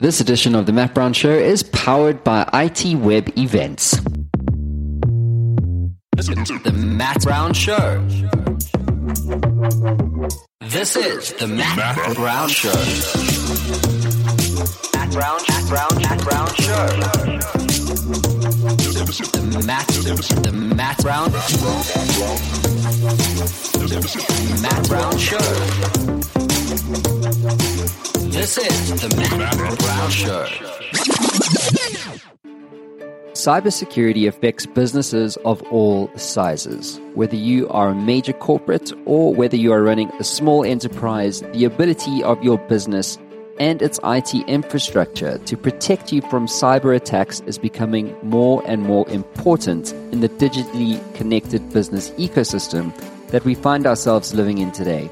This edition of the Matt Brown Show is powered by ITWeb Events. The Matt Brown Show. This is the Matt, Matt Brown Show. Matt Brown, Matt Brown, Matt Brown Show. The Matt, the Matt Brown, Matt Brown Show. This is the Matt Brown Show. Cybersecurity affects businesses of all sizes. Whether you are a major corporate or whether you are running a small enterprise, the ability of your business and its IT infrastructure to protect you from cyber attacks is becoming more and more important in the digitally connected business ecosystem that we find ourselves living in today.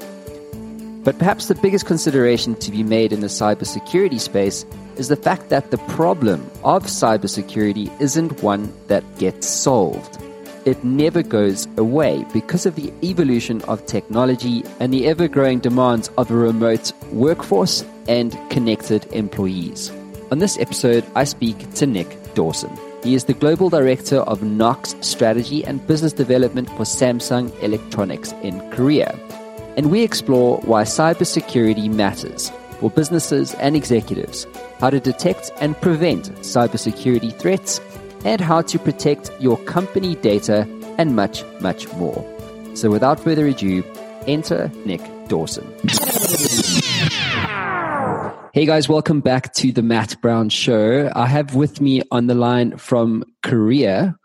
But perhaps the biggest consideration to be made in the cybersecurity space is the fact that the problem of cybersecurity isn't one that gets solved. It never goes away because of the evolution of technology and the ever growing demands of a remote workforce and connected employees. On this episode, I speak to Nick Dawson. He is the Global Director of Knox Strategy and Business Development for Samsung Electronics in Korea and we explore why cybersecurity matters for businesses and executives, how to detect and prevent cybersecurity threats, and how to protect your company data, and much, much more. So, without further ado, enter Nick Dawson. Hey guys, welcome back to the Matt Brown Show. I have with me on the line from Korea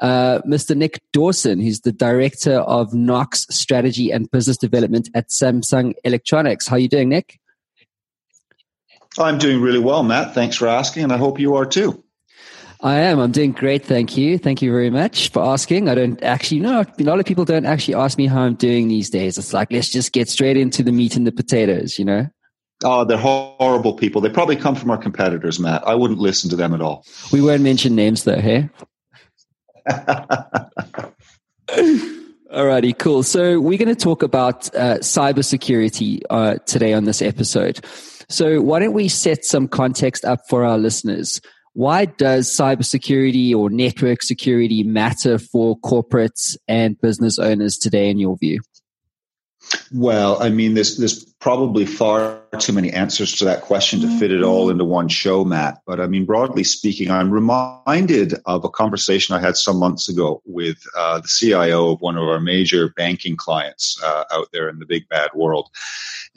uh, Mr. Nick Dawson, who's the director of Knox Strategy and Business Development at Samsung Electronics. How are you doing, Nick? I'm doing really well, Matt. Thanks for asking, and I hope you are too. I am. I'm doing great. Thank you. Thank you very much for asking. I don't actually know. A lot of people don't actually ask me how I'm doing these days. It's like, let's just get straight into the meat and the potatoes, you know? Oh, they're horrible people. They probably come from our competitors, Matt. I wouldn't listen to them at all. We won't mention names though, hey? Alrighty, cool. So we're going to talk about uh, cybersecurity uh, today on this episode. So why don't we set some context up for our listeners? Why does cybersecurity or network security matter for corporates and business owners today, in your view? Well, I mean, there's there's probably far too many answers to that question to fit it all mm-hmm. into one show, Matt. But I mean, broadly speaking, I'm reminded of a conversation I had some months ago with uh, the CIO of one of our major banking clients uh, out there in the big bad world.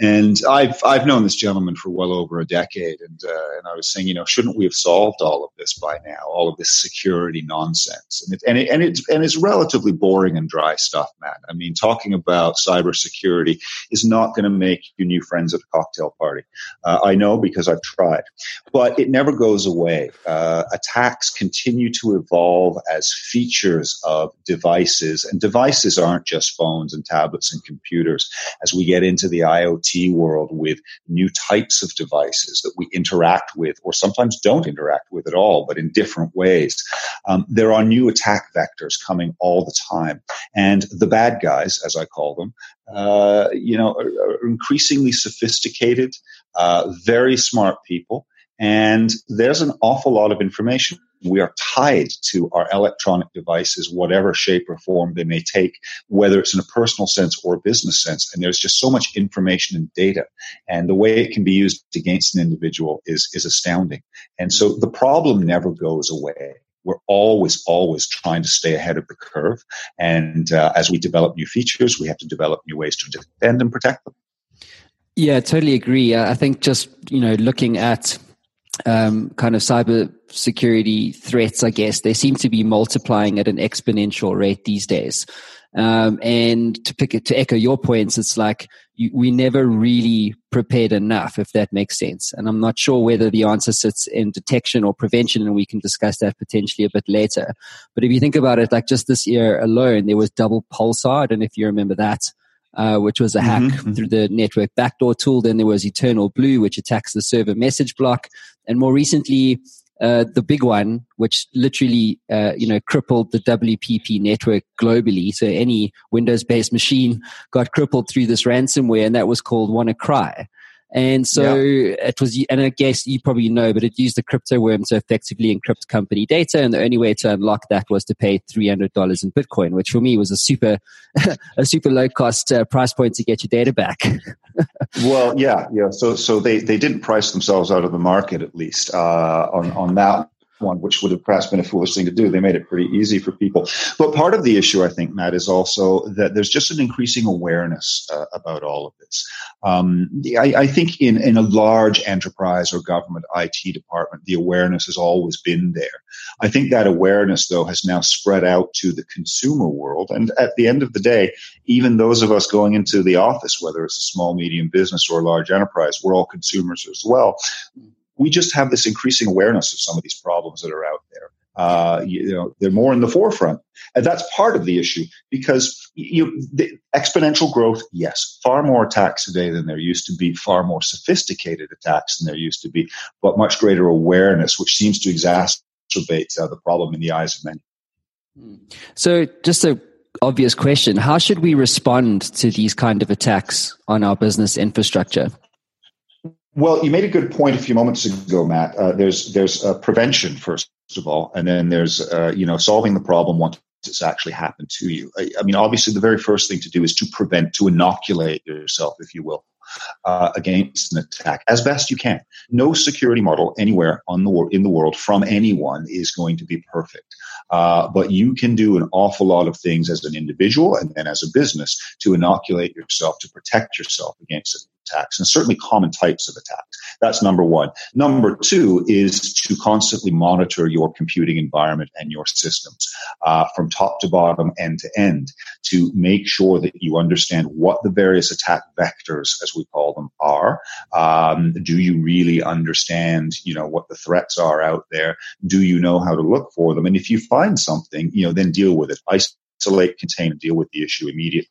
And I've I've known this gentleman for well over a decade, and uh, and I was saying, you know, shouldn't we have solved all of this by now? All of this security nonsense, and it, and it, and it's and it's relatively boring and dry stuff, Matt. I mean, talking about cybersecurity is not going to make you new friends at a cocktail party. Uh, I know because I've tried, but it never goes away. Uh, attacks continue to evolve as features of devices, and devices aren't just phones and tablets and computers. As we get into the IoT world with new types of devices that we interact with, or sometimes don't interact with at all, but in different ways, um, there are new attack vectors coming all the time, and the bad guys, as I call them, uh, you know, are, are increasingly sophisticated, uh, very smart people, and there's an awful lot of information. We are tied to our electronic devices, whatever shape or form they may take, whether it's in a personal sense or business sense. And there's just so much information and data. And the way it can be used against an individual is, is astounding. And so the problem never goes away we're always, always trying to stay ahead of the curve. And uh, as we develop new features, we have to develop new ways to defend and protect them. Yeah, totally agree. I think just you know looking at um, kind of cyber security threats, I guess they seem to be multiplying at an exponential rate these days. Um, and to pick it to echo your points, it's like you, we never really prepared enough, if that makes sense. And I'm not sure whether the answer sits in detection or prevention, and we can discuss that potentially a bit later. But if you think about it, like just this year alone, there was DoublePulsar. I don't know if you remember that. Uh, which was a hack mm-hmm. through the network backdoor tool. Then there was EternalBlue, which attacks the server message block. And more recently, uh, the big one, which literally, uh, you know, crippled the WPP network globally. So any Windows-based machine got crippled through this ransomware, and that was called WannaCry. And so yeah. it was, and I guess you probably know, but it used the crypto worm to effectively encrypt company data. And the only way to unlock that was to pay $300 in Bitcoin, which for me was a super, a super low cost uh, price point to get your data back. well, yeah, yeah. So, so they, they didn't price themselves out of the market at least uh, on, on that one, which would have perhaps been a foolish thing to do. They made it pretty easy for people. But part of the issue, I think, Matt, is also that there's just an increasing awareness uh, about all of this. Um, I, I, think in, in a large enterprise or government IT department, the awareness has always been there. I think that awareness, though, has now spread out to the consumer world. And at the end of the day, even those of us going into the office, whether it's a small, medium business or a large enterprise, we're all consumers as well we just have this increasing awareness of some of these problems that are out there. Uh, you, know, they're more in the forefront, and that's part of the issue because you the exponential growth. Yes, far more attacks today than there used to be, far more sophisticated attacks than there used to be, but much greater awareness, which seems to exacerbate uh, the problem in the eyes of many. Hmm. So, just a obvious question: How should we respond to these kind of attacks on our business infrastructure? Well, you made a good point a few moments ago, Matt. Uh, there's there's uh, prevention first of all, and then there's uh, you know solving the problem once it's actually happened to you. I, I, mean, obviously, the very first thing to do is to prevent, to inoculate yourself, if you will, uh, against an attack as best you can. No security model anywhere on the in the world from anyone is going to be perfect. Uh, but you can do an awful lot of things as an individual and then as a business to inoculate yourself, to protect yourself against attacks and certainly common types of attacks. That's number one. Number two is to constantly monitor your computing environment and your systems uh, from top to bottom, end to end, to make sure that you understand what the various attack vectors, as we call them, are. Um, do you really understand, you know, what the threats are out there? Do you know how to look for them? And if you find something, you know, then deal with it. Isolate, contain, and deal with the issue immediately.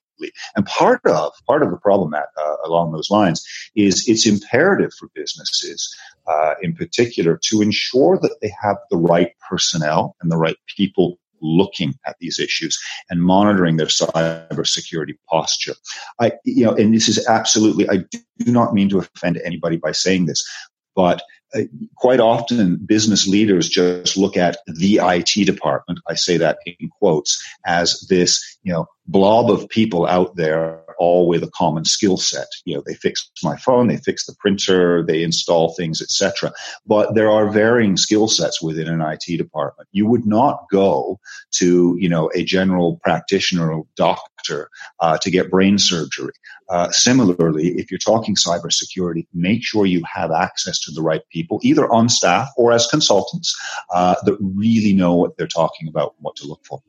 And part of part of the problem that, uh, along those lines is it's imperative for businesses, uh, in particular, to ensure that they have the right personnel and the right people looking at these issues and monitoring their cybersecurity posture. I, you know, and this is absolutely, I do not mean to offend anybody by saying this, but uh, quite often business leaders just look at the IT department, I say that in quotes, as this, you know, blob of people out there all with a common skill set. You know, they fix my phone, they fix the printer, they install things, etc. But there are varying skill sets within an IT department. You would not go to, you know, a general practitioner or doctor uh, to get brain surgery. Uh, similarly, if you're talking cybersecurity, make sure you have access to the right people, either on staff or as consultants, uh, that really know what they're talking about and what to look for.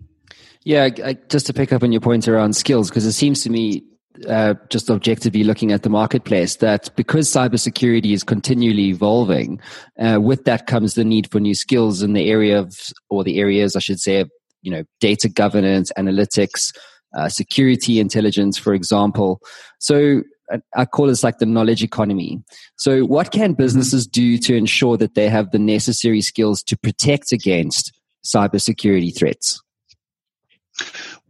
Yeah, I, just to pick up on your point around skills, because it seems to me, uh, just objectively looking at the marketplace, that because cybersecurity is continually evolving, uh, with that comes the need for new skills in the area of, or the areas, I should say, of, you know, data governance, analytics, uh, security intelligence, for example. So I call this like the knowledge economy. So, what can mm-hmm. businesses do to ensure that they have the necessary skills to protect against cybersecurity threats?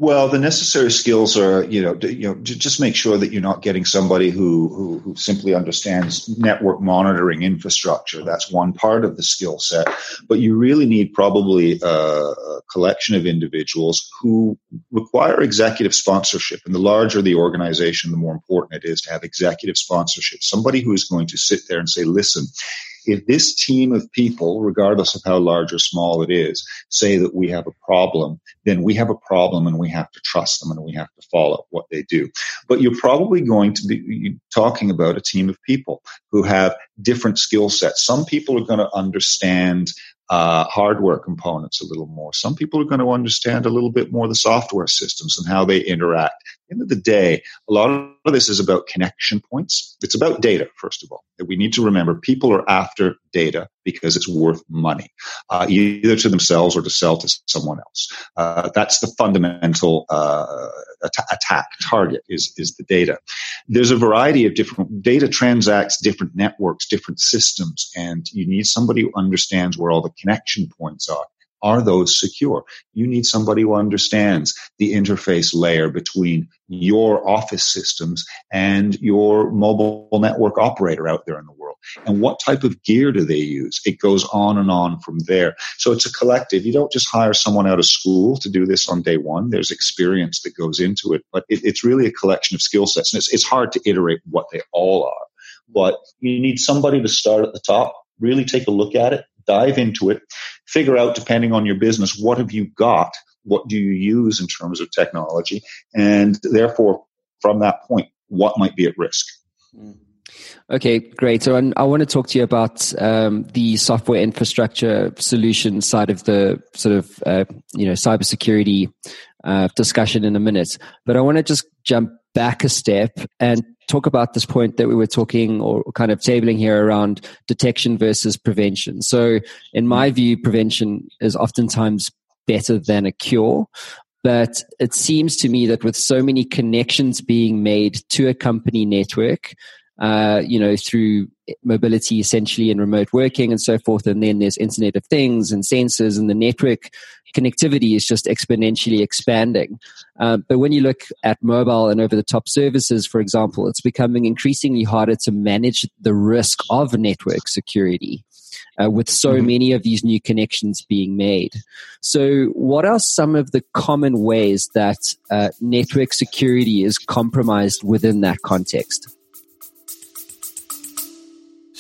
Well, the necessary skills are, you know, you know, just make sure that you're not getting somebody who, who, who simply understands network monitoring infrastructure. That's one part of the skill set, but you really need probably a, a collection of individuals who require executive sponsorship. And the larger the organization, the more important it is to have executive sponsorship. Somebody who is going to sit there and say, "Listen." If this team of people, regardless of how large or small it is, say that we have a problem, then we have a problem and we have to trust them and we have to follow what they do. But you're probably going to be talking about a team of people who have different skill sets. Some people are going to understand uh, hardware components a little more. Some people are going to understand a little bit more the software systems and how they interact. End of the day, a lot of this is about connection points. It's about data, first of all. We need to remember people are after data because it's worth money, uh, either to themselves or to sell to someone else. Uh, that's the fundamental uh, attack target is, is the data. There's a variety of different data transacts, different networks, different systems, and you need somebody who understands where all the connection points are are those secure? You need somebody who understands the interface layer between your office systems and your mobile network operator out there in the world. And what type of gear do they use? It goes on and on from there. So it's a collective. You don't just hire someone out of school to do this on day one. There's experience that goes into it, but it, it's really a collection of skill sets. And it's, it's hard to iterate what they all are. But you need somebody to start at the top, really take a look at it, dive into it, figure out, depending on your business, what have you got? What do you use in terms of technology? And therefore, from that point, what might be at risk? Hmm. Okay, great. So I want to talk to you about um, the software infrastructure solution side of the sort of uh, you know cybersecurity uh, discussion in a minute, but I want to just jump back a step and talk about this point that we were talking or kind of tabling here around detection versus prevention. So, in my view, prevention is oftentimes better than a cure. But it seems to me that with so many connections being made to a company network, uh, you know, through mobility essentially and remote working and so forth. And then there's Internet of Things and sensors, and the network connectivity is just exponentially expanding. Um, but when you look at mobile and over the top services, for example, it's becoming increasingly harder to manage the risk of network security. Uh, with so mm-hmm. many of these new connections being made. So, what are some of the common ways that uh, network security is compromised within that context?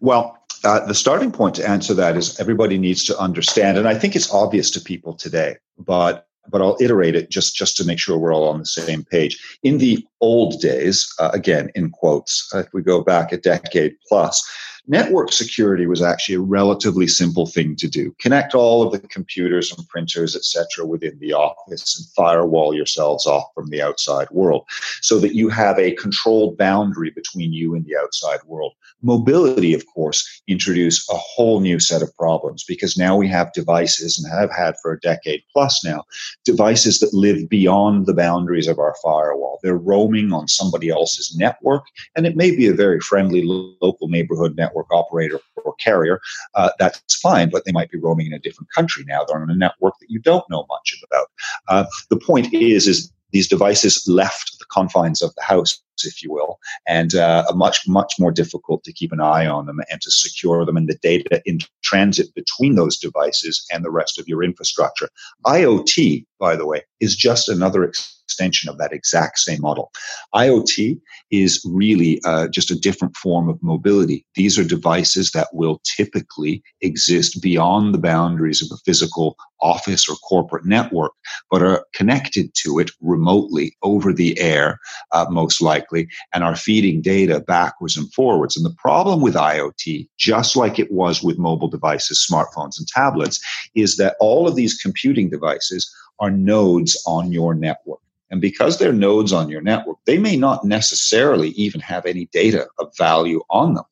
Well, uh, the starting point to answer that is everybody needs to understand, and I think it's obvious to people today, but but I'll iterate it just just to make sure we're all on the same page. In the old days, uh, again in quotes, if we go back a decade plus, network security was actually a relatively simple thing to do. Connect all of the computers and printers, etc., within the office and firewall yourselves off from the outside world so that you have a controlled boundary between you and the outside world. Mobility, of course, introduced a whole new set of problems because now we have devices and have had for a decade plus now, devices that live beyond the boundaries of our firewall. They're roaming on somebody else's network, and it may be a very friendly local neighborhood network network operator or carrier, uh, that's fine, but they might be roaming in a different country now. They're on a network that you don't know much about. Uh, the point is, is these devices left the confines of the house, if you will, and uh, are much, much more difficult to keep an eye on them and to secure them and the data in transit between those devices and the rest of your infrastructure. IoT, by the way, is just another extension of that exact same model. IoT is really uh, just a different form of mobility. These are devices that will typically exist beyond the boundaries of a physical office or corporate network, but are connected to it remotely over the air, uh, most likely, and are feeding data backwards and forwards. And the problem with IoT, just like it was with mobile devices, smartphones, and tablets, is that all of these computing devices are nodes on your network. And because they're nodes on your network, they may not necessarily even have any data of value on them,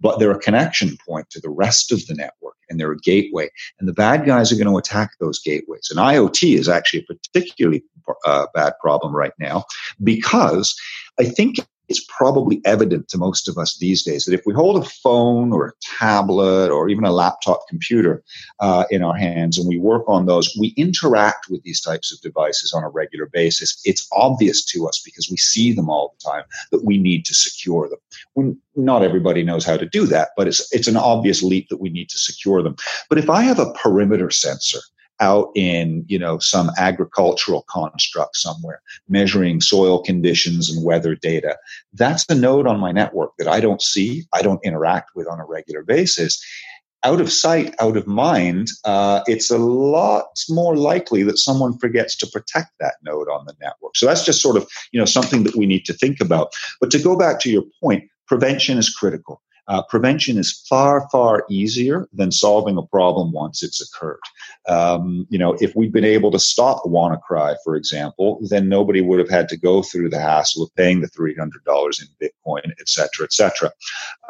but they're a connection point to the rest of the network and they're a gateway. And the bad guys are going to attack those gateways. And IoT is actually a particularly uh, bad problem right now because I think it's probably evident to most of us these days that if we hold a phone or a tablet or even a laptop computer uh, in our hands and we work on those, we interact with these types of devices on a regular basis. It's obvious to us because we see them all the time that we need to secure them. When not everybody knows how to do that, but it's it's an obvious leap that we need to secure them. But if I have a perimeter sensor out in you know some agricultural construct somewhere measuring soil conditions and weather data. That's the node on my network that i don't see i don't interact with on a regular basis. Out of sight out of mind uh, it's a lot more likely that someone forgets to protect that node on the network. So that's just sort of you know something that we need to think about. But to go back to your point prevention is critical uh, prevention is far, far easier than solving a problem once it's occurred. Um, you know, if we'd been able to stop WannaCry, for example, then nobody would have had to go through the hassle of paying the $300 in Bitcoin, et cetera, et cetera.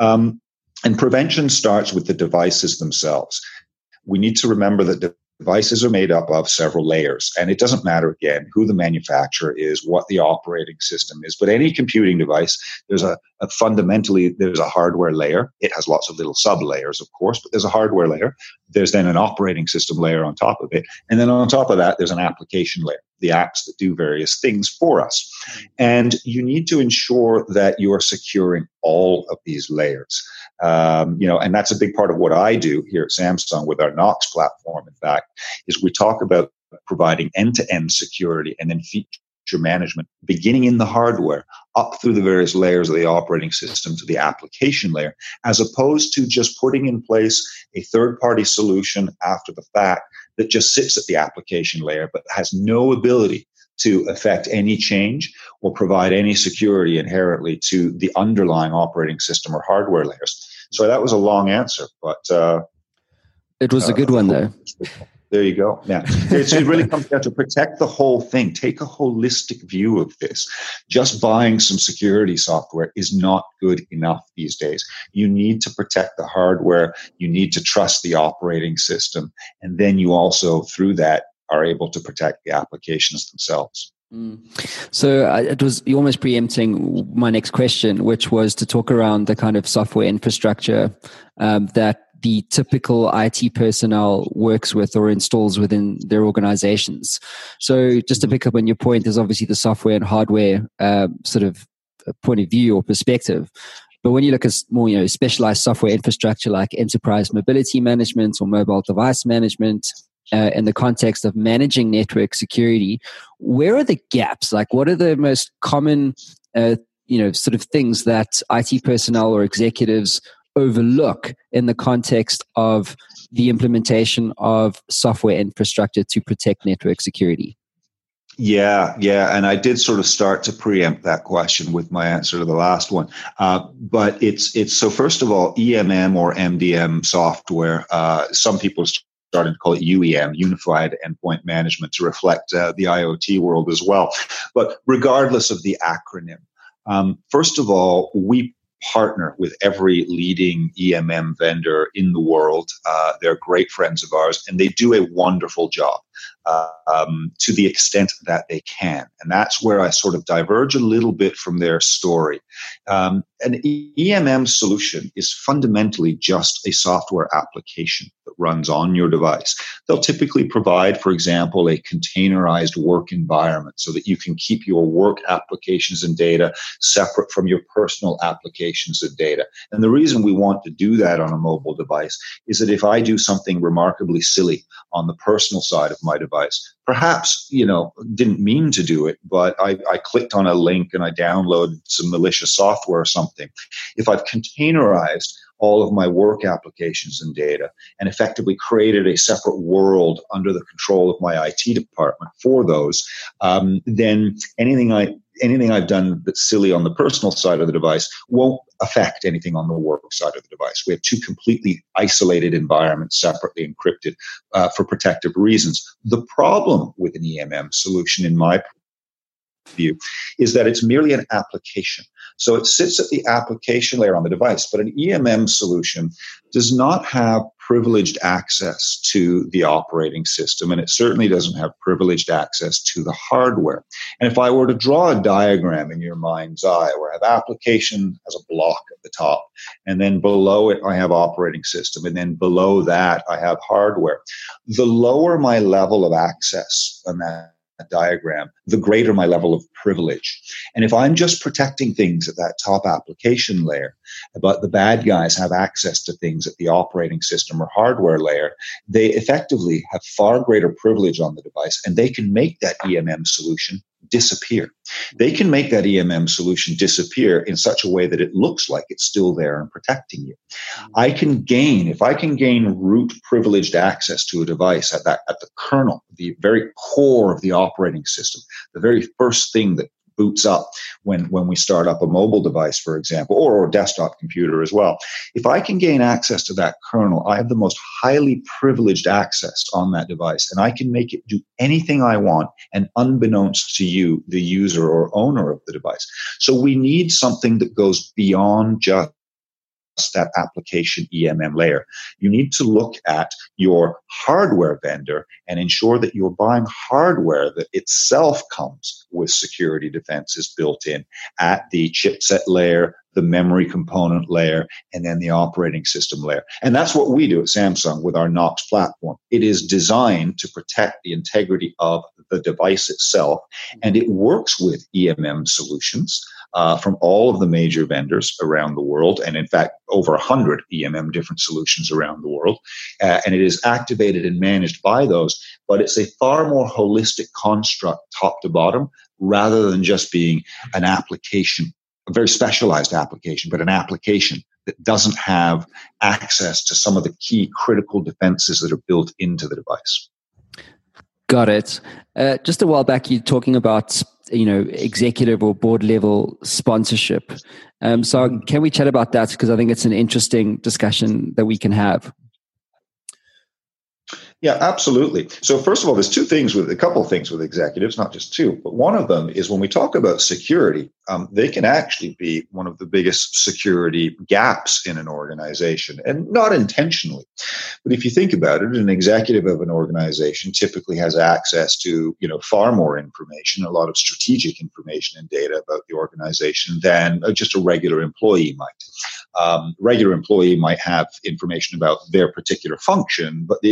Um, and prevention starts with the devices themselves. We need to remember that devices are made up of several layers and it doesn't matter again who the manufacturer is what the operating system is but any computing device there's a, a, fundamentally there's a hardware layer. It has lots of little sub layers of course but there's a hardware layer. There's then an operating system layer on top of it and then on top of that there's an application layer the apps that do various things for us. And you need to ensure that you are securing all of these layers um, you know, and that's a big part of what I do here at Samsung with our Knox platform. In fact, is we talk about providing end-to-end security and then feature management, beginning in the hardware up through the various layers of the operating system to the application layer, as opposed to just putting in place a third-party solution after the fact that just sits at the application layer but has no ability to affect any change or provide any security inherently to the underlying operating system or hardware layers. So that was a long answer, but uh, it was a good uh, one, though. There you go. Yeah. It's, it really comes down to protect the whole thing. Take a holistic view of this. Just buying some security software is not good enough these days. You need to protect the hardware. You need to trust the operating system. And then you also, through that, are able to protect the applications themselves. Mm. So uh, it was almost preempting my next question, which was to talk around the kind of software infrastructure um, that the typical IT personnel works with or installs within their organizations. So just to mm-hmm. pick up on your point, there's obviously the software and hardware uh, sort of uh, point of view or perspective. But when you look at more, you know, specialized software infrastructure like enterprise mobility management or mobile device management, uh, in the context of managing network security, where are the gaps? Like, what are the most common, uh, you know, sort of things that IT personnel or executives overlook in the context of the implementation of software infrastructure to protect network security? Yeah, yeah, and I did sort of start to preempt that question with my answer to the last one. Uh, but it's it's so first of all, EMM or MDM software. Uh, some people starting to call it UEM, Unified Endpoint Management, to reflect uh, the IoT world as well. But regardless of the acronym, um, first of all, we partner with every leading EMM vendor in the world. Uh, they're great friends of ours, and they do a wonderful job um, to the extent that they can. And that's where I sort of diverge a little bit from their story. Um, an EMM solution is fundamentally just a software application that runs on your device. They'll typically provide, for example, a containerized work environment so that you can keep your work applications and data separate from your personal applications and data. And the reason we want to do that on a mobile device is that if I do something remarkably silly on the personal side of my device, perhaps, you know, didn't mean to do it, but I, I clicked on a link and I downloaded some malicious software or something. If I've containerized all of my work applications and data and effectively created a separate world under the control of my IT department for those, um, then anything I anything I've done that's silly on the personal side of the device won't affect anything on the work side of the device. We have two completely isolated environments, separately encrypted uh, for protective reasons. The problem with an EMM solution, in my view, is that it's merely an application. So it sits at the application layer on the device, but an EMM solution does not have privileged access to the operating system, and it certainly doesn't have privileged access to the hardware. And if I were to draw a diagram in your mind's eye where I have application as a block at the top, and then below it I have operating system, and then below that I have hardware, the lower my level of access on that diagram, the greater my level of privilege. And if I'm just protecting things at that top application layer, but the bad guys have access to things at the operating system or hardware layer, they effectively have far greater privilege on the device and they can make that EMM solution disappear. They can make that EMM solution disappear in such a way that it looks like it's still there and protecting you. Mm-hmm. I can gain, if I can gain root privileged access to a device at that, at the kernel, the very core of the operating system, the very first thing that boots up when, when we start up a mobile device, for example, or a desktop computer as well. If I can gain access to that kernel, I have the most highly privileged access on that device, and I can make it do anything I want, and unbeknownst to you, the user or owner of the device. So we need something that goes beyond just that application EMM layer. You need to look at your hardware vendor and ensure that you're buying hardware that itself comes with security defenses built in at the chipset layer, the memory component layer, and then the operating system layer. And that's what we do at Samsung with our Knox platform. It is designed to protect the integrity of the device itself, and it works with EMM solutions uh, from all of the major vendors around the world, and in fact, over 100 EMM different solutions around the world. Uh, and it is activated and managed by those, but it's a far more holistic construct, top to bottom, rather than just being an application, a very specialized application, but an application that doesn't have access to some of the key critical defenses that are built into the device. Got it. Uh, just a while back, you talking about you know executive or board level sponsorship. Um, so mm-hmm. can we chat about that because I think it's an interesting discussion that we can have. Yeah, absolutely. So first of all, there's two things with a couple of things with executives, not just two, but one of them is when we talk about security, um, they can actually be one of the biggest security gaps in an organization, and not intentionally. But if you think about it, an executive of an organization typically has access to you know far more information, a lot of strategic information and data about the organization than just a regular employee might um, regular employee might have information about their particular function, but the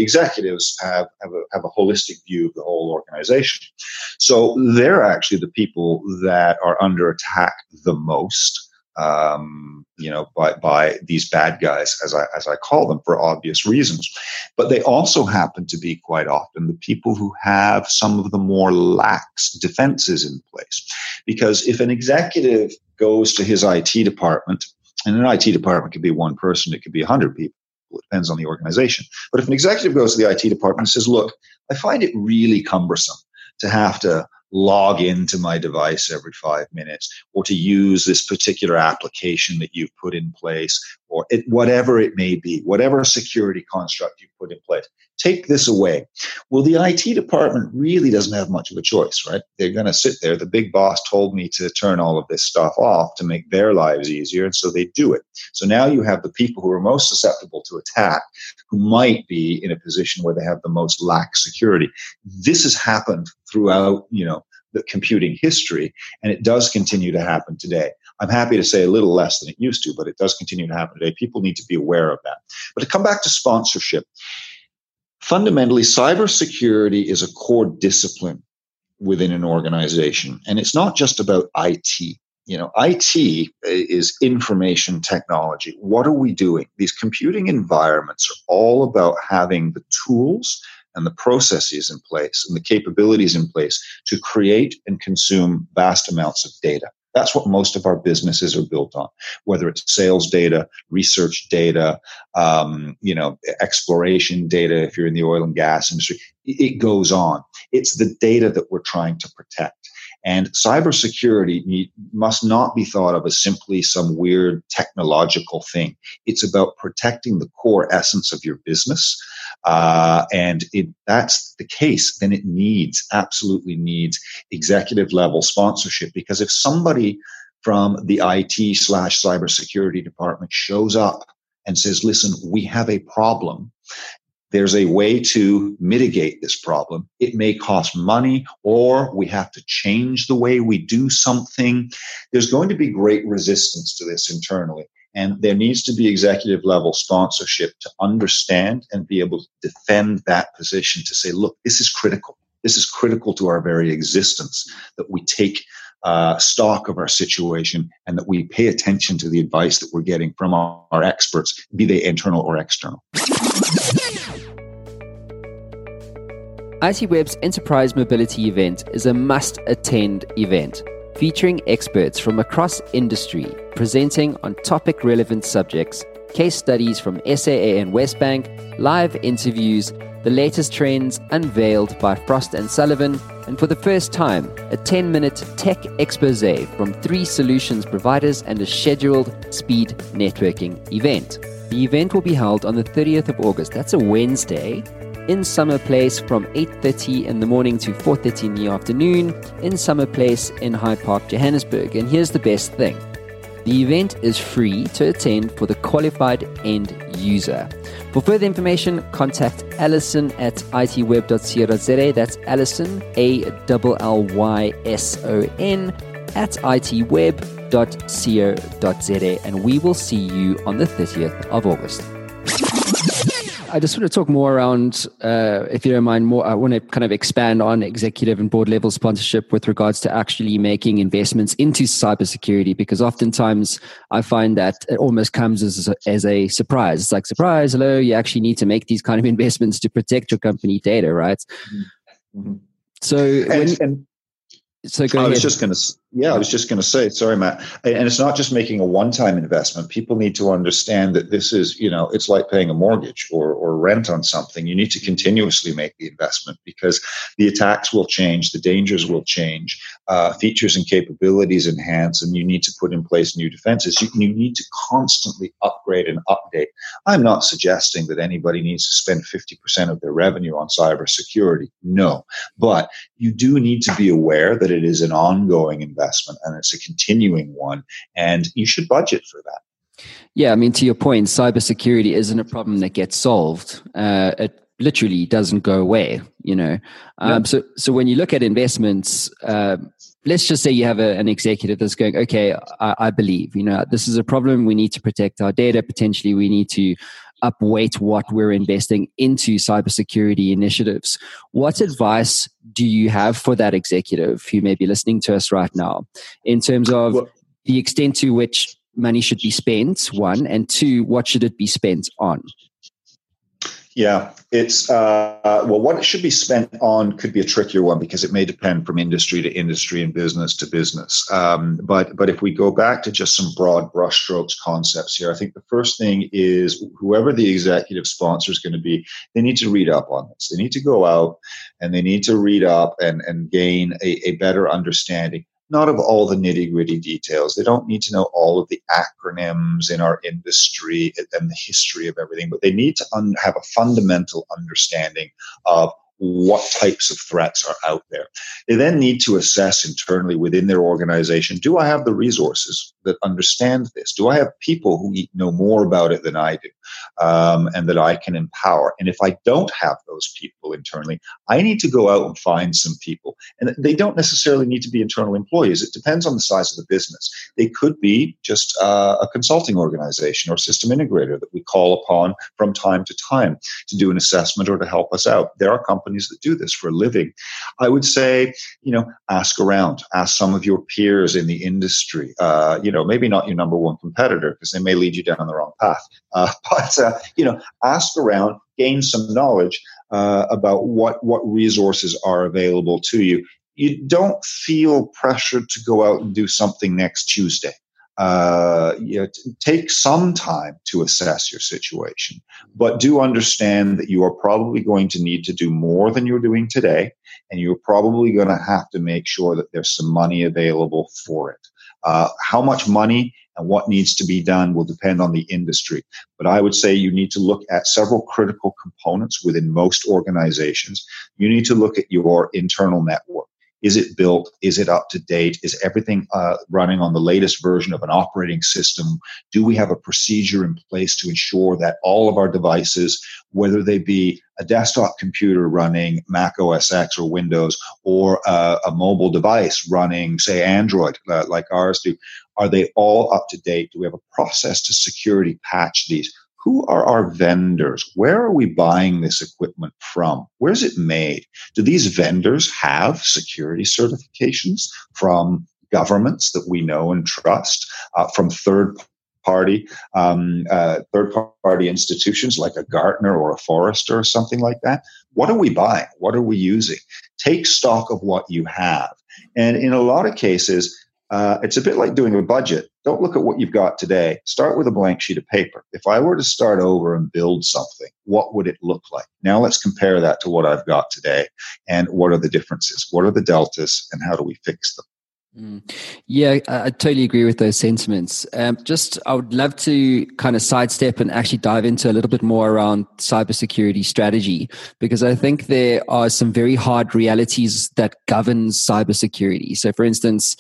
executives have, have a, have, a, holistic view of the whole organization. So they're actually the people that are under attack the most. Um, you know, by, by these bad guys, as I, as I call them, for obvious reasons. But they also happen to be quite often the people who have some of the more lax defenses in place. Because if an executive goes to his IT department and an IT department could be one person, it could be 100 people. It depends on the organization. But if an executive goes to the IT department and says, Look, I find it really cumbersome to have to log into my device every five minutes or to use this particular application that you've put in place or it, whatever it may be, whatever security construct you've put in place. Take this away. Well, the IT department really doesn't have much of a choice, right? They're going to sit there. The big boss told me to turn all of this stuff off to make their lives easier, and so they do it. So now you have the people who are most susceptible to attack who might be in a position where they have the most lax security. This has happened throughout, you know, the computing history, and it does continue to happen today. I'm happy to say a little less than it used to, but it does continue to happen today. People need to be aware of that. But to come back to sponsorship, fundamentally, cybersecurity is a core discipline within an organization. And it's not just about IT. You know, IT uh, is information technology. What are we doing? These computing environments are all about having the tools and the processes in place and the capabilities in place to create and consume vast amounts of data. That's what most of our businesses are built on, whether it's sales data, research data, um, you know, exploration data. If you're in the oil and gas industry, it goes on. It's the data that we're trying to protect. And cybersecurity must not be thought of as simply some weird technological thing. It's about protecting the core essence of your business. Uh, and if that's the case, then it needs, absolutely needs executive level sponsorship. Because if somebody from the IT slash cybersecurity department shows up and says, listen, we have a problem. There's a way to mitigate this problem. It may cost money or we have to change the way we do something. There's going to be great resistance to this internally. And there needs to be executive level sponsorship to understand and be able to defend that position to say, look, this is critical. This is critical to our very existence that we take uh, stock of our situation and that we pay attention to the advice that we're getting from our, our experts, be they internal or external. ITWeb's Enterprise Mobility event is a must attend event featuring experts from across industry presenting on topic relevant subjects, case studies from SAA and WesBank, live interviews, the latest trends unveiled by Frost and Sullivan, and for the first time, a 10 minute tech expose from three solutions providers and a scheduled speed networking event. The event will be held on the 30th of August. That's a Wednesday in Summer Place from 8:30 in the morning to 4:30 in the afternoon in Summer Place in Hyde Park, Johannesburg. And here's the best thing. The event is free to attend for the qualified end user. For further information, contact Allyson at itweb.co.za. That's Allyson, A L L Y S O N, at itweb.co.za. And we will see you on the 30th of August. I just want to talk more around, uh, if you don't mind, more. I want to kind of expand on executive and board level sponsorship with regards to actually making investments into cybersecurity, because oftentimes I find that it almost comes as a, as a surprise. It's like surprise, hello, you actually need to make these kind of investments to protect your company data, right? Mm-hmm. mm-hmm. So, and, when, and so go I ahead. was just going to, yeah, I was just going to say, sorry, Matt. And it's not just making a one-time investment. People need to understand that this is, you know, it's like paying a mortgage or, or rent on something. You need to continuously make the investment because the attacks will change, the dangers will change, uh, features and capabilities enhance, and you need to put in place new defenses. You, you need to constantly upgrade and update. I'm not suggesting that anybody needs to spend 50% of their revenue on cybersecurity. No, but you do need to be aware that it is an ongoing investment and it's a continuing one, and you should budget for that. Yeah, I mean, to your point, cybersecurity isn't a problem that gets solved. Uh, it literally doesn't go away. You know, um, So, so when you look at investments, uh, let's just say you have a, an executive that's going, okay, I, I believe, you know, this is a problem. We need to protect our data. Potentially, we need to upweight what we're investing into cybersecurity initiatives. What advice do you have for that executive who may be listening to us right now in terms of well, the extent to which money should be spent, one, and two, what should it be spent on? Yeah, it's uh, well, what it should be spent on could be a trickier one because it may depend from industry to industry and business to business. Um, but but if we go back to just some broad brushstrokes concepts here, I think the first thing is whoever the executive sponsor is going to be, they need to read up on this. They need to go out and they need to read up and and gain a, a better understanding not of all the nitty gritty details. They don't need to know all of the acronyms in our industry and the history of everything, but they need to un- have a fundamental understanding of what types of threats are out there. They then need to assess internally within their organization do I have the resources that understand this? Do I have people who know more about it than I do um, and that I can empower? And if I don't have those people internally, I need to go out and find some people. And they don't necessarily need to be internal employees, it depends on the size of the business. They could be just uh, a consulting organization or system integrator that we call upon from time to time to do an assessment or to help us out. There are companies that do this for a living. I would say, you know, ask around, ask some of your peers in the industry. Uh, you know, maybe not your number one competitor because they may lead you down the wrong path. Uh, but uh, you know, ask around, gain some knowledge uh, about what what resources are available to you. You don't feel pressured to go out and do something next Tuesday uh, you know, take some time to assess your situation, but do understand that you are probably going to need to do more than you're doing today, and you're probably going to have to make sure that there's some money available for it. Uh, how much money and what needs to be done will depend on the industry. But I would say you need to look at several critical components within most organizations. You need to look at your internal network. Is it built? Is it up to date? Is everything uh, running on the latest version of an operating system? Do we have a procedure in place to ensure that all of our devices, whether they be a desktop computer running Mac OS X or Windows, or uh, a mobile device running, say, Android, uh, like ours do, are they all up to date? Do we have a process to security patch these? Who are our vendors? Where are we buying this equipment from? Where's it made? Do these vendors have security certifications from governments that we know and trust, uh, from third party um, uh, third party institutions like a Gartner or a Forrester or something like that? What are we buying? What are we using? Take stock of what you have. And in a lot of cases, uh, it's a bit like doing a budget. Don't look at what you've got today. Start with a blank sheet of paper. If I were to start over and build something, what would it look like? Now let's compare that to what I've got today and what are the differences? What are the deltas and how do we fix them? Mm. Yeah, I, I, totally agree with those sentiments. Um, just, I would love to kind of sidestep and actually dive into a little bit more around cybersecurity strategy because I think there are some very hard realities that govern cybersecurity. So, for instance,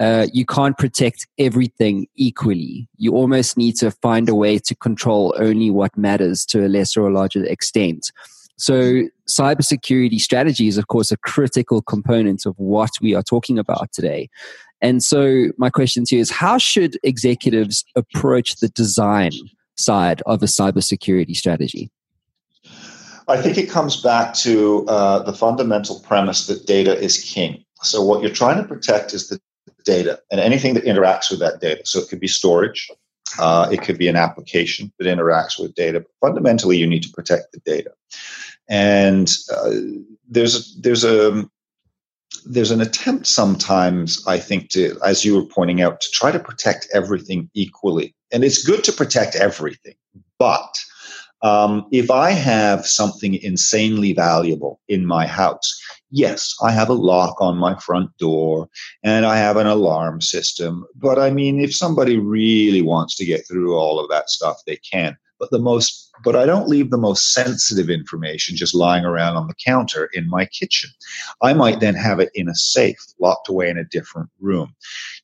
uh, you can't protect everything equally. You almost need to find a way to control only what matters to a lesser or larger extent. So, cybersecurity strategy is, of course, a critical component of what we are talking about today. And so, my question to you is how should executives approach the design side of a cybersecurity strategy? I think it comes back to uh, the fundamental premise that data is king. So, what you're trying to protect is the data and anything that interacts with that data. So, it could be storage, uh, it could be an application that interacts with data. But fundamentally, you need to protect the data and uh, there's there's a there's an attempt sometimes i think to as you were pointing out to try to protect everything equally. And it's good to protect everything but um, if i have something insanely valuable in my house yes i have a lock on my front door and i have an alarm system but i mean if somebody really wants to get through all of that stuff they can but the most but I don't leave the most sensitive information just lying around on the counter in my kitchen. I might then have it in a safe, locked away in a different room.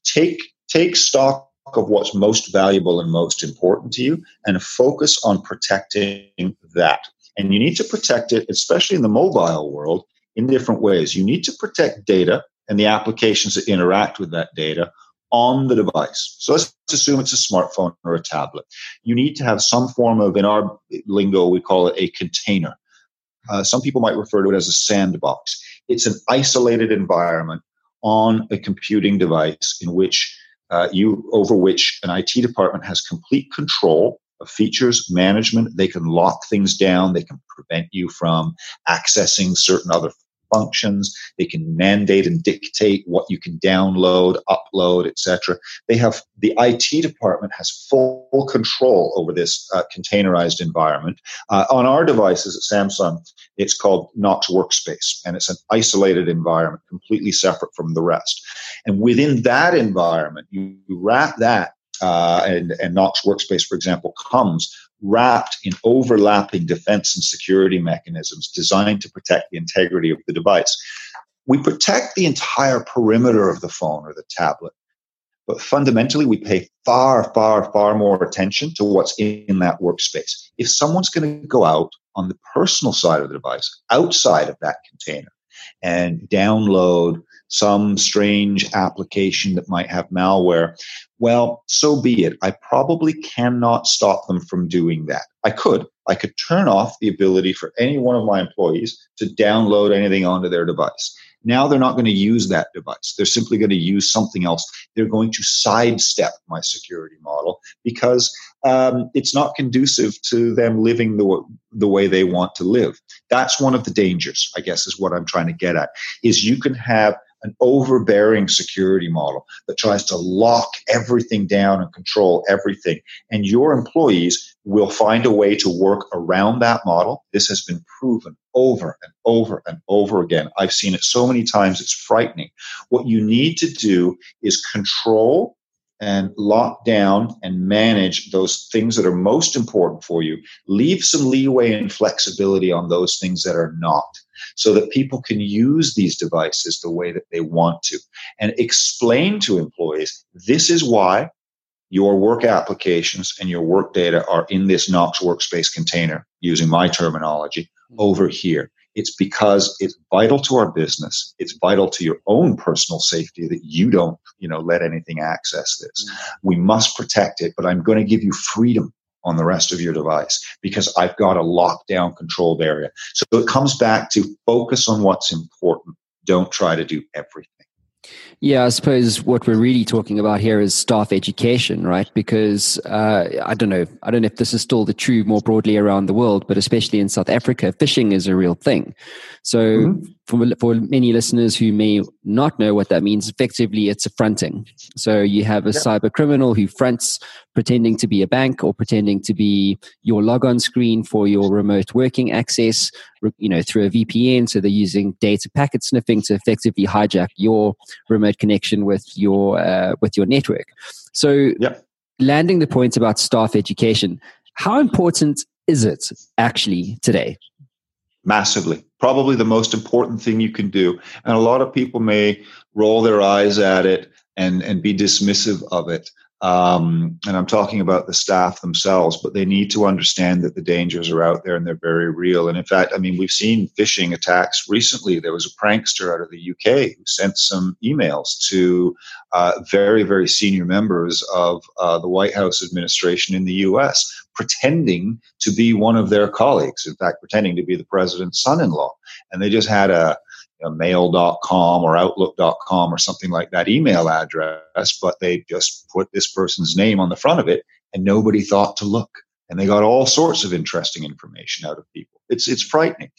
Take take stock of what's most valuable and most important to you and focus on protecting that. And you need to protect it, especially in the mobile world, in different ways. You need to protect data and the applications that interact with that data on the device. So let's assume it's a smartphone or a tablet. You need to have some form of, in our lingo, we call it a container. Uh, some people might refer to it as a sandbox. It's an isolated environment on a computing device in which uh, you over which an IT department has complete control of features management. They can lock things down. They can prevent you from accessing certain other functions. They can mandate and dictate what you can download, upload, etc. They have the IT department has full control over this uh, containerized environment. Uh, on our devices at Samsung, it's called Knox Workspace, and it's an isolated environment, completely separate from the rest. And within that environment, you wrap that uh, and, and Knox Workspace, for example, comes wrapped in overlapping defense and security mechanisms designed to protect the integrity of the device. We protect the entire perimeter of the phone or the tablet, but fundamentally, we pay far, far, far more attention to what's in that workspace. If someone's going to go out on the personal side of the device, outside of that container, and download some strange application that might have malware, well, so be it. I probably cannot stop them from doing that. I could. I could turn off the ability for any one of my employees to download anything onto their device. Now they're not going to use that device. They're simply going to use something else. They're going to sidestep my security model because um, it's not conducive to them living the, the way they want to live. That's one of the dangers, I guess, is what I'm trying to get at, is you can have an overbearing security model that tries to lock everything down and control everything. And your employees will find a way to work around that model. This has been proven over and over and over again. I've seen it so many times, it's frightening. What you need to do is control and lock down and manage those things that are most important for you. Leave some leeway and flexibility on those things that are not. So that people can use these devices the way that they want to and explain to employees this is why your work applications and your work data are in this Knox workspace container, using my terminology, hmm. over here. It's because it's vital to our business. It's vital to your own personal safety that you don't, you know, let anything access this. Mm. We must protect it, but I'm going to give you freedom on the rest of your device because I've got a lockdown controlled area. So it comes back to focus on what's important. Don't try to do everything. Yeah, I suppose what we're really talking about here is staff education, right? Because uh, I don't know, I don't know if this is still the true more broadly around the world, but especially in South Africa, phishing is a real thing. So mm-hmm for, for many listeners who may not know what that means, effectively it's a fronting. So you have a yep. cyber criminal who fronts pretending to be a bank or pretending to be your logon screen for your remote working access, you know, through a VPN. So they're using data packet sniffing to effectively hijack your remote connection with your uh, with your network. So yep. landing the point about staff education, how important is it actually today? massively. Probably the most important thing you can do. And a lot of people may roll their eyes at it and, and be dismissive of it. Um, and I'm talking about the staff themselves, but they need to understand that the dangers are out there and they're very real. And in fact, I mean, we've seen phishing attacks recently. There was a prankster out of the UK who sent some emails to uh, very, very senior members of uh, the White House administration in the US, pretending to be one of their colleagues. In fact, pretending to be the president's son in law. And they just had a you mail.com or outlook.com or something like that email address, but they just put this person's name on the front of it and nobody thought to look. And they got all sorts of interesting information out of people. It's, it's frightening.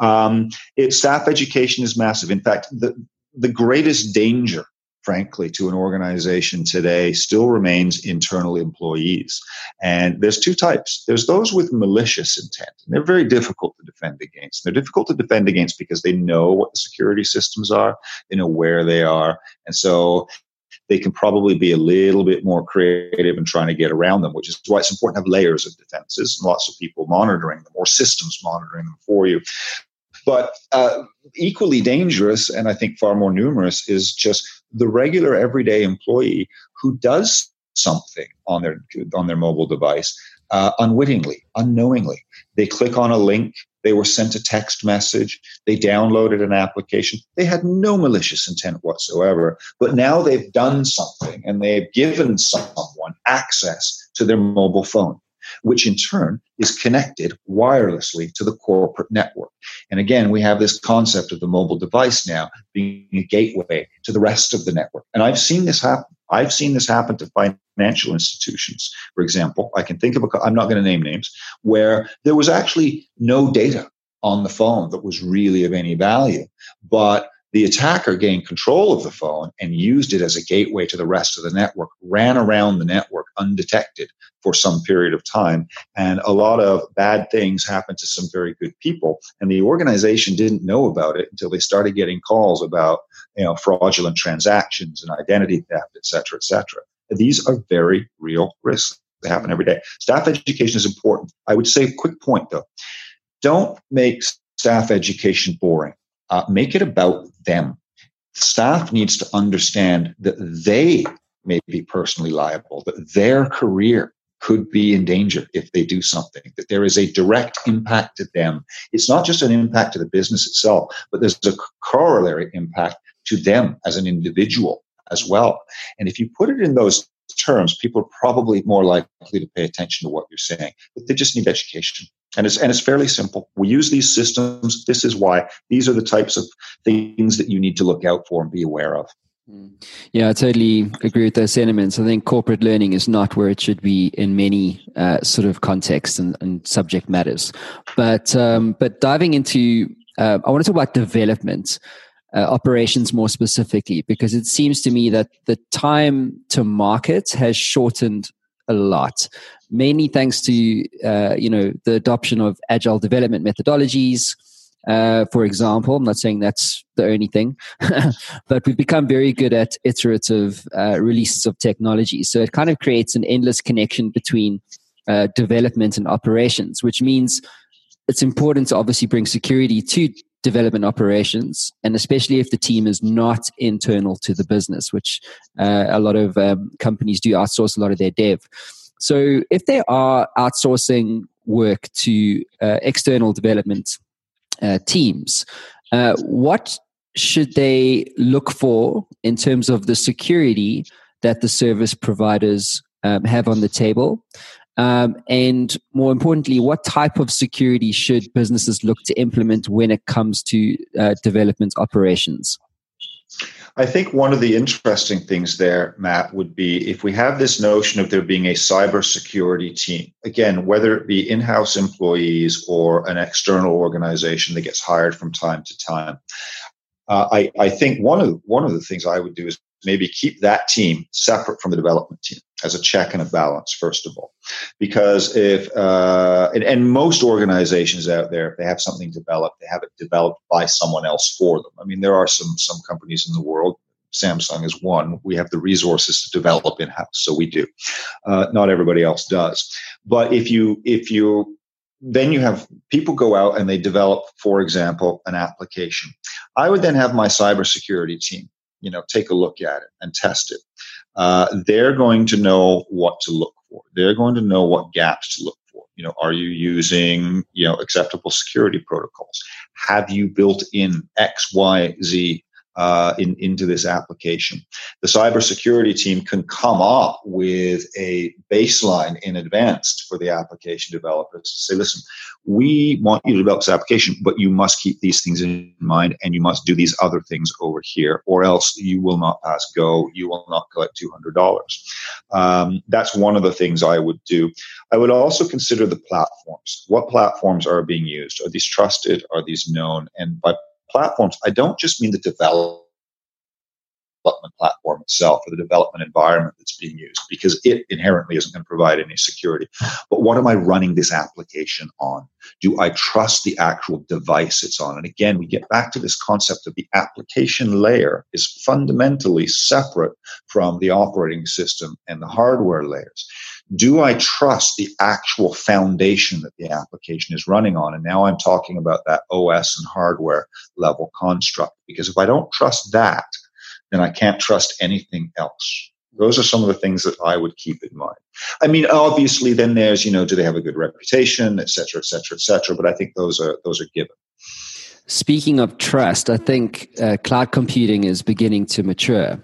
Um, it, staff education is massive. In fact, the, the greatest danger frankly, to an organization today still remains internal employees. And there's two types. There's those with malicious intent, and they're very difficult to defend against. They're difficult to defend against because they know what the security systems are, they know where they are. And so they can probably be a little bit more creative in trying to get around them, which is why it's important to have layers of defenses and lots of people monitoring them or systems monitoring them for you. But uh, equally dangerous, and I think far more numerous, is just the regular everyday employee who does something on their on their mobile device uh, unwittingly, unknowingly. They click on a link. They were sent a text message. They downloaded an application. They had no malicious intent whatsoever. But now they've done something and they've given someone access to their mobile phone which in turn is connected wirelessly to the corporate network. And again, we have this concept of the mobile device now being a gateway to the rest of the network. And I've seen this happen. I've seen this happen to financial institutions. For example, I can think of a, I'm not going to name names, where there was actually no data on the phone that was really of any value. But the attacker gained control of the phone and used it as a gateway to the rest of the network, ran around the network undetected for some period of time. And a lot of bad things happened to some very good people. And the organization didn't know about it until they started getting calls about you know, fraudulent transactions and identity theft, et cetera, et cetera. These are very real risks. They happen every day. Staff education is important. I would say, a quick point though, don't make staff education boring uh, make it about them. Staff needs to understand that they may be personally liable, that their career could be in danger if they do something, that there is a direct impact to them. It's not just an impact to the business itself, but there's a corollary impact to them as an individual as well. And if you put it in those terms, people are probably more likely to pay attention to what you're saying, but they just need education and it's and it's fairly simple. We use these systems. This is why these are the types of things that you need to look out for and be aware of. Mm. Yeah, I totally agree with those sentiments. I think corporate learning is not where it should be in many uh, sort of contexts and, and subject matters. But um, but diving into, uh, I want to talk about development. Uh, operations more specifically because it seems to me that the time to market has shortened a lot mainly thanks to uh, you know the adoption of agile development methodologies. Uh, for example, I'm not saying that's the only thing, but we've become very good at iterative uh, releases of technology. So it kind of creates an endless connection between uh, development and operations, which means it's important to obviously bring security to development operations, and especially if the team is not internal to the business, which uh, a lot of um, companies do outsource a lot of their dev. So if they are outsourcing work to uh, external development uh, teams, uh, what should they look for in terms of the security that the service providers um, have on the table? Um, and more importantly, what type of security should businesses look to implement when it comes to uh, development operations? I think one of the interesting things there, Matt, would be if we have this notion of there being a cybersecurity team, again, whether it be in house employees or an external organization that gets hired from time to time. Uh, I, I think one of one of the things I would do is maybe keep that team separate from the development team as a check and a balance, first of all. Because if, uh, and, and, most organizations out there, if they have something developed, they have it developed by someone else for them. I mean, there are some, some companies in the world. Samsung is one. We have the resources to develop in house, so we do. Uh, not everybody else does. But if you, if you, then you have people go out and they develop, for example, an application. I would then have my cybersecurity team you know take a look at it and test it. Uh, they're going to know what to look for. They're going to know what gaps to look for. You know are you using you know acceptable security protocols? Have you built in x y z uh, in, into this application. The cybersecurity team can come up with a baseline in advance for the application developers to say, listen, we want you to develop this application, but you must keep these things in mind and you must do these other things over here, or else you will not pass go. You will not collect $200. Um, that's one of the things I would do. I would also consider the platforms. What platforms are being used? Are these trusted? Are these known? And by platforms, I don't just mean the development platform itself or the development environment that's being used because it inherently isn't going to provide any security. But what am I running this application on? Do I trust the actual device it's on? And again, we get back to this concept of the application layer is fundamentally separate from the operating system and the hardware layers do I trust the actual foundation that the application is running on? And now I'm talking about that OS and hardware level construct. Because if I don't trust that, then I can't trust anything else. Those are some of the things that I would keep in mind. I mean, obviously, then there's, you know, do they have a good reputation, et cetera, et cetera, et cetera. But I think those are those are given. Speaking of trust, I think uh, cloud computing is beginning to mature.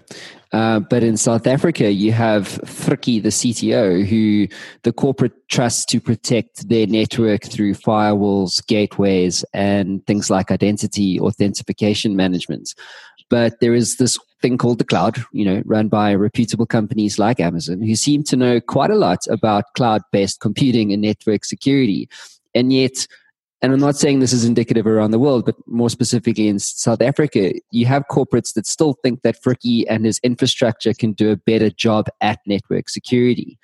Uh, but in South Africa, you have Frikkie, the CTO, who the corporate trusts to protect their network through firewalls, gateways, and things like identity authentication management. But there is this thing called the cloud, you know, run by reputable companies like Amazon, who seem to know quite a lot about cloud-based computing and network security. And yet, and I'm not saying this is indicative around the world, but more specifically in South Africa, you have corporates that still think that Frikkie and his infrastructure can do a better job at network security.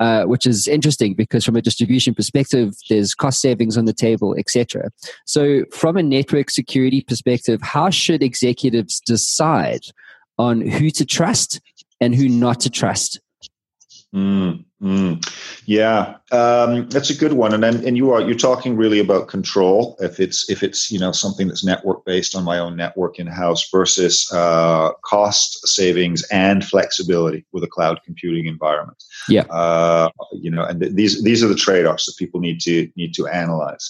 Uh, which is interesting because from a distribution perspective, there's cost savings on the table, etc. So, from a network security perspective, how should executives decide on who to trust and who not to trust Mm, mm. Yeah, um, that's a good one, and and you are you're talking really about control. If it's if it's you know something that's network based on my own network in house versus uh, cost savings and flexibility with a cloud computing environment. Yeah, uh, you know, and th- these these are the trade offs that people need to need to analyze.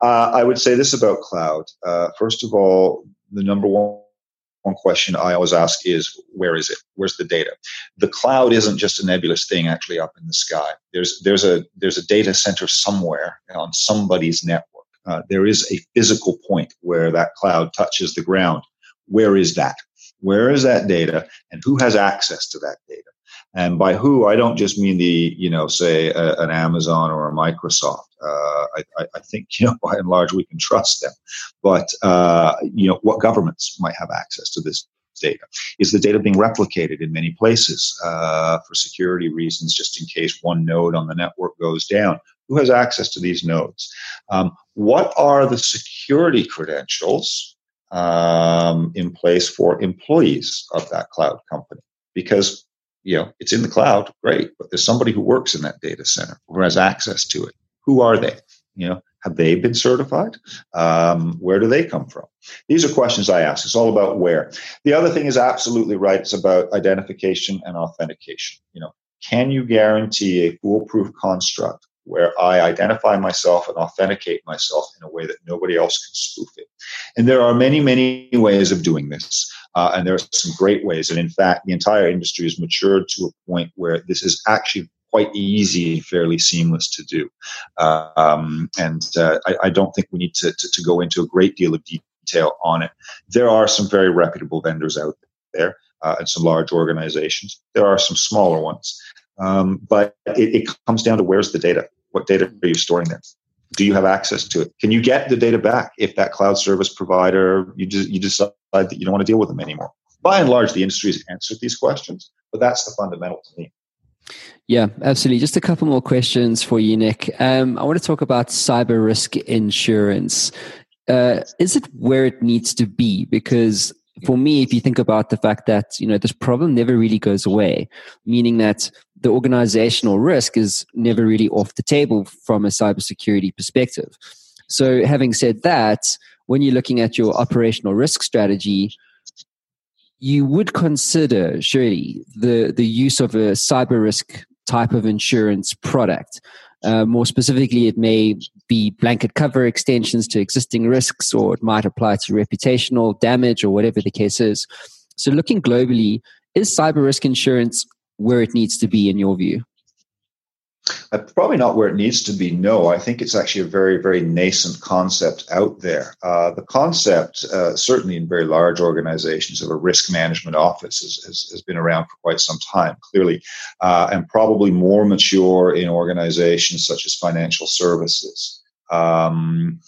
Uh, I would say this about cloud. Uh, first of all, the number one one question I always ask is where is it? Where's the data? The cloud isn't just a nebulous thing actually up in the sky. There's there's a there's a data center somewhere on somebody's network. Uh, there is a physical point where that cloud touches the ground. Where is that? Where is that data, and who has access to that data? And by who, I don't just mean the, you know, say a, an Amazon or a Microsoft. Uh, I, I, think, you know, by and large, we can trust them. But, uh, you know, what governments might have access to this data? Is the data being replicated in many places uh, for security reasons, just in case one node on the network goes down? Who has access to these nodes? Um, what are the security credentials um, in place for employees of that cloud company? Because you know, it's in the cloud, great, but there's somebody who works in that data center who has access to it. Who are they? You know, Have they been certified? Um, where do they come from? These are questions I ask. It's all about where. The other thing is absolutely right. It's about identification and authentication. You know, can you guarantee a foolproof construct where I identify myself and authenticate myself in a way that nobody else can spoof it? And there are many, many ways of doing this. Uh, and there are some great ways. And in fact, the entire industry has matured to a point where this is actually quite easy and fairly seamless to do. Um, and uh, I, I, don't think we need to, to, to, go into a great deal of detail on it. There are some very reputable vendors out there uh, and some large organizations. There are some smaller ones. Um, but it, it comes down to where's the data? What data are you storing there? do you have access to it? Can you get the data back if that cloud service provider you just you decide that you don't want to deal with them anymore? By and large, the industry has answered these questions, but that's the fundamental to me. Yeah, absolutely. Just a couple more questions for you, Nick. Um, I want to talk about cyber risk insurance. Uh, is it where it needs to be? Because for me, if you think about the fact that you know this problem never really goes away, meaning that the organizational risk is never really off the table from a cybersecurity perspective. So, having said that, when you're looking at your operational risk strategy, you would consider surely the the use of a cyber risk type of insurance product. Uh, more specifically, it may be blanket cover extensions to existing risks, or it might apply to reputational damage, or whatever the case is. So, looking globally, is cyber risk insurance where it needs to be in your view? Uh, probably not where it needs to be. No, I think it's actually a very, very nascent concept out there. Uh, the concept, uh, certainly in very large organizations, of a risk management office has, has, has been around for quite some time, clearly, uh, and probably more mature in organizations such as financial services. Um,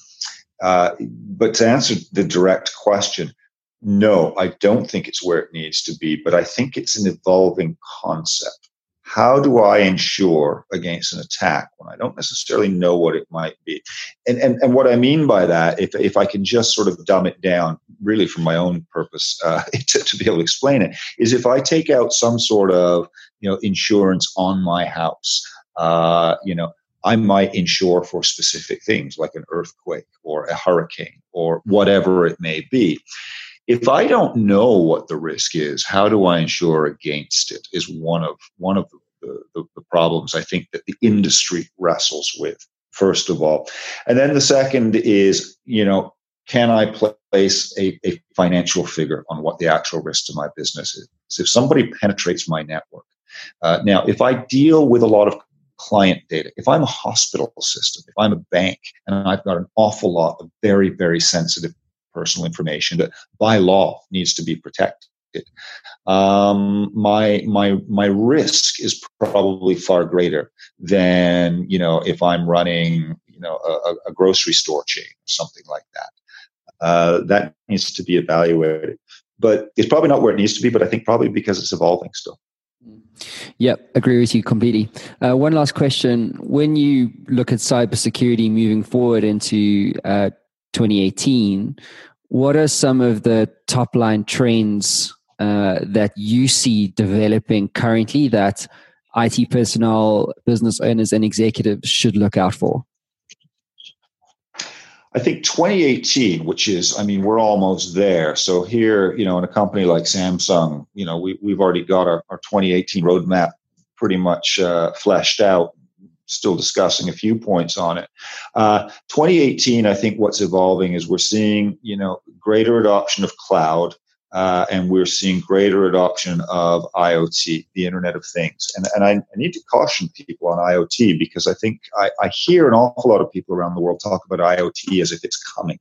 uh, but to answer the direct question, no, I don't think it's where it needs to be, but I think it's an evolving concept how do I ensure against an attack when I don't necessarily know what it might be? And, and, and what I mean by that, if, if I can just sort of dumb it down, really for my own purpose, uh, to, to be able to explain it, is if I take out some sort of you know insurance on my house, uh, you know, I might insure for specific things like an earthquake or a hurricane or whatever it may be if I don't know what the risk is, how do I insure against it? Is one of one of the, the, the, problems I think that the industry wrestles with. First of all, and then the second is, you know, can I place a, a financial figure on what the actual risk to my business is? If somebody penetrates my network, uh, now if I deal with a lot of client data. If I'm a hospital system, if I'm a bank, and I've got an awful lot of very, very sensitive personal information that by law needs to be protected. Um, my my my risk is probably far greater than you know if I'm running you know a, a grocery store chain or something like that. Uh, that needs to be evaluated, but it's probably not where it needs to be. But I think probably because it's evolving still. Yep, agree with you completely. Uh, one last question: When you look at cybersecurity moving forward into uh, 2018, what are some of the top line trends uh, that you see developing currently that IT personnel, business owners, and executives should look out for? I think 2018, which is, I mean, we're almost there. So here, you know, in a company like Samsung, you know, we, we've already got our, our 2018 roadmap pretty much uh, fleshed out still discussing a few points on it. Uh, 2018, I think what's evolving is we're seeing, you know, greater adoption of cloud. Uh, and we're seeing greater adoption of IoT, the Internet of Things. And, and I, I need to caution people on IoT because I think I, I, hear an awful lot of people around the world talk about IoT as if it's coming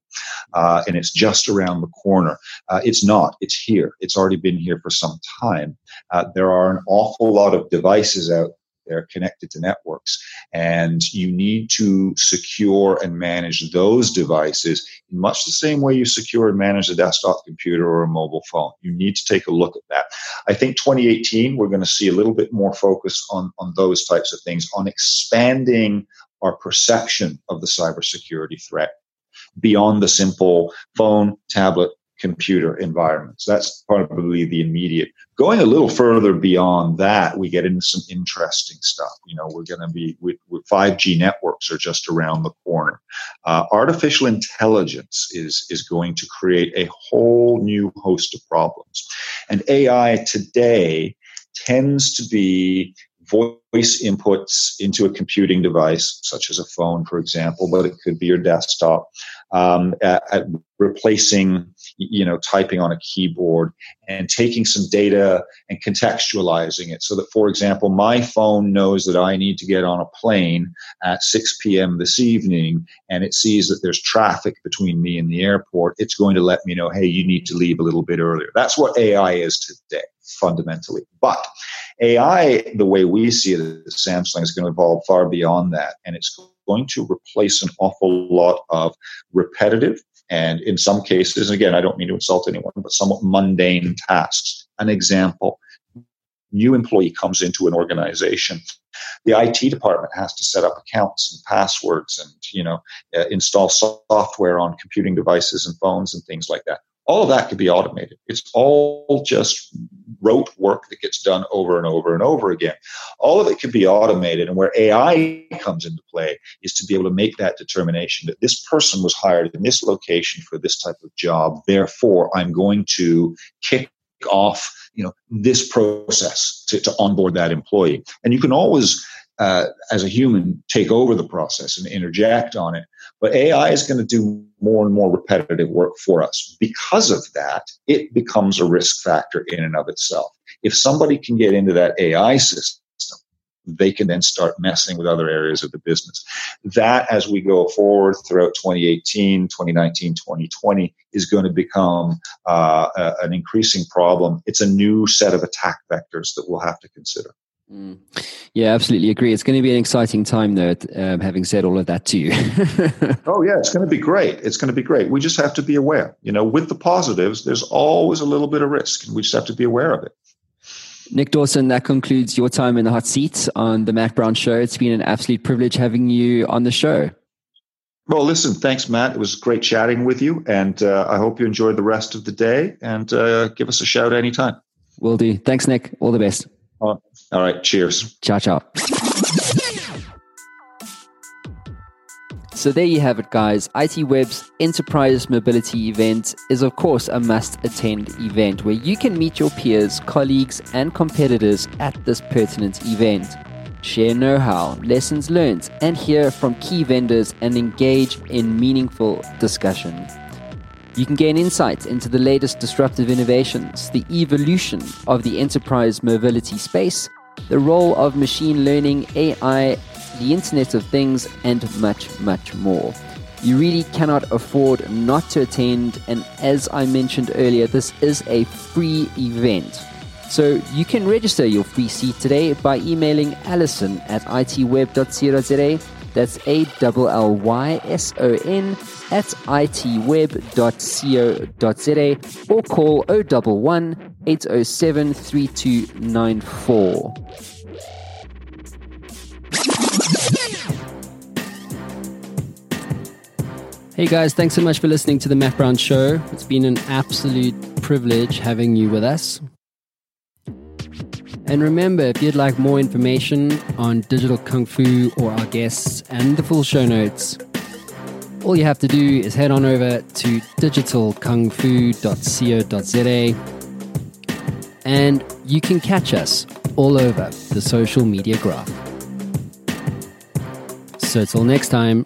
uh, and it's just around the corner. Uh, it's not, it's here. It's already been here for some time. Uh, there are an awful lot of devices out they're connected to networks. And you need to secure and manage those devices in much the same way you secure and manage a desktop computer or a mobile phone. You need to take a look at that. I think 2018, we're going to see a little bit more focus on, on those types of things, on expanding our perception of the cybersecurity threat beyond the simple phone, tablet, computer environments. That's probably the immediate. Going a little further beyond that, we get into some interesting stuff. You know, we're going to be with, with 5G networks are just around the corner. Uh, artificial intelligence is is going to create a whole new host of problems, and AI today tends to be voice inputs into a computing device, such as a phone, for example, but it could be your desktop, um, at, at replacing, you know, typing on a keyboard and taking some data and contextualizing it so that, for example, my phone knows that I need to get on a plane at 6 p.m. this evening and it sees that there's traffic between me and the airport. It's going to let me know, hey, you need to leave a little bit earlier. That's what AI is today, fundamentally. But AI, the way we see it at Samsung, is going to evolve far beyond that. And it's going to replace an awful lot of repetitive and in some cases, again, I don't mean to insult anyone, but somewhat mundane tasks. An example, new employee comes into an organization. The IT department has to set up accounts and passwords and, you know, uh, install software on computing devices and phones and things like that. All of that could be automated. It's all just rote work that gets done over and over and over again. All of it could be automated. And where AI comes into play is to be able to make that determination that this person was hired in this location for this type of job. Therefore, I'm going to kick off you know this process to, to onboard that employee and you can always uh, as a human take over the process and interject on it but ai is going to do more and more repetitive work for us. Because of that, it becomes a risk factor in and of itself. If somebody can get into that AI system, they can then start messing with other areas of the business. That, as we go forward throughout 2018, 2019, 2020, is going to become uh, a, an increasing problem. It's a new set of attack vectors that we'll have to consider. Mm. Yeah, absolutely agree. It's going to be an exciting time, though. Um, having said all of that to you. oh yeah, it's going to be great. It's going to be great. We just have to be aware. You know, with the positives, there's always a little bit of risk, and we just have to be aware of it. Nick Dawson, that concludes your time in the hot seat on the Matt Brown Show. It's been an absolute privilege having you on the show. Well, listen, thanks, Matt. It was great chatting with you, and uh, I hope you enjoy the rest of the day. And uh, give us a shout anytime. Will do. Thanks, Nick. All the best. All right. Cheers. Ciao, ciao. So there you have it, guys. ITWeb's Enterprise Mobility event is, of course, a must attend event where you can meet your peers, colleagues, and competitors at this pertinent event. Share know how, lessons learned, and hear from key vendors and engage in meaningful discussion. You can gain insight into the latest disruptive innovations, the evolution of the enterprise mobility space, the role of machine learning, AI, the Internet of Things, and much, much more. You really cannot afford not to attend, and as I mentioned earlier, this is a free event. So you can register your free seat today by emailing allyson at itweb.co.za. That's A L L Y S O N at itweb.co.za or call 011 807 3294. Hey guys, thanks so much for listening to the Matt Brown Show. It's been an absolute privilege having you with us. And remember, if you'd like more information on Digital Kung Fu or our guests and the full show notes, all you have to do is head on over to digitalkungfu.co.za and you can catch us all over the social media graph. So, till next time,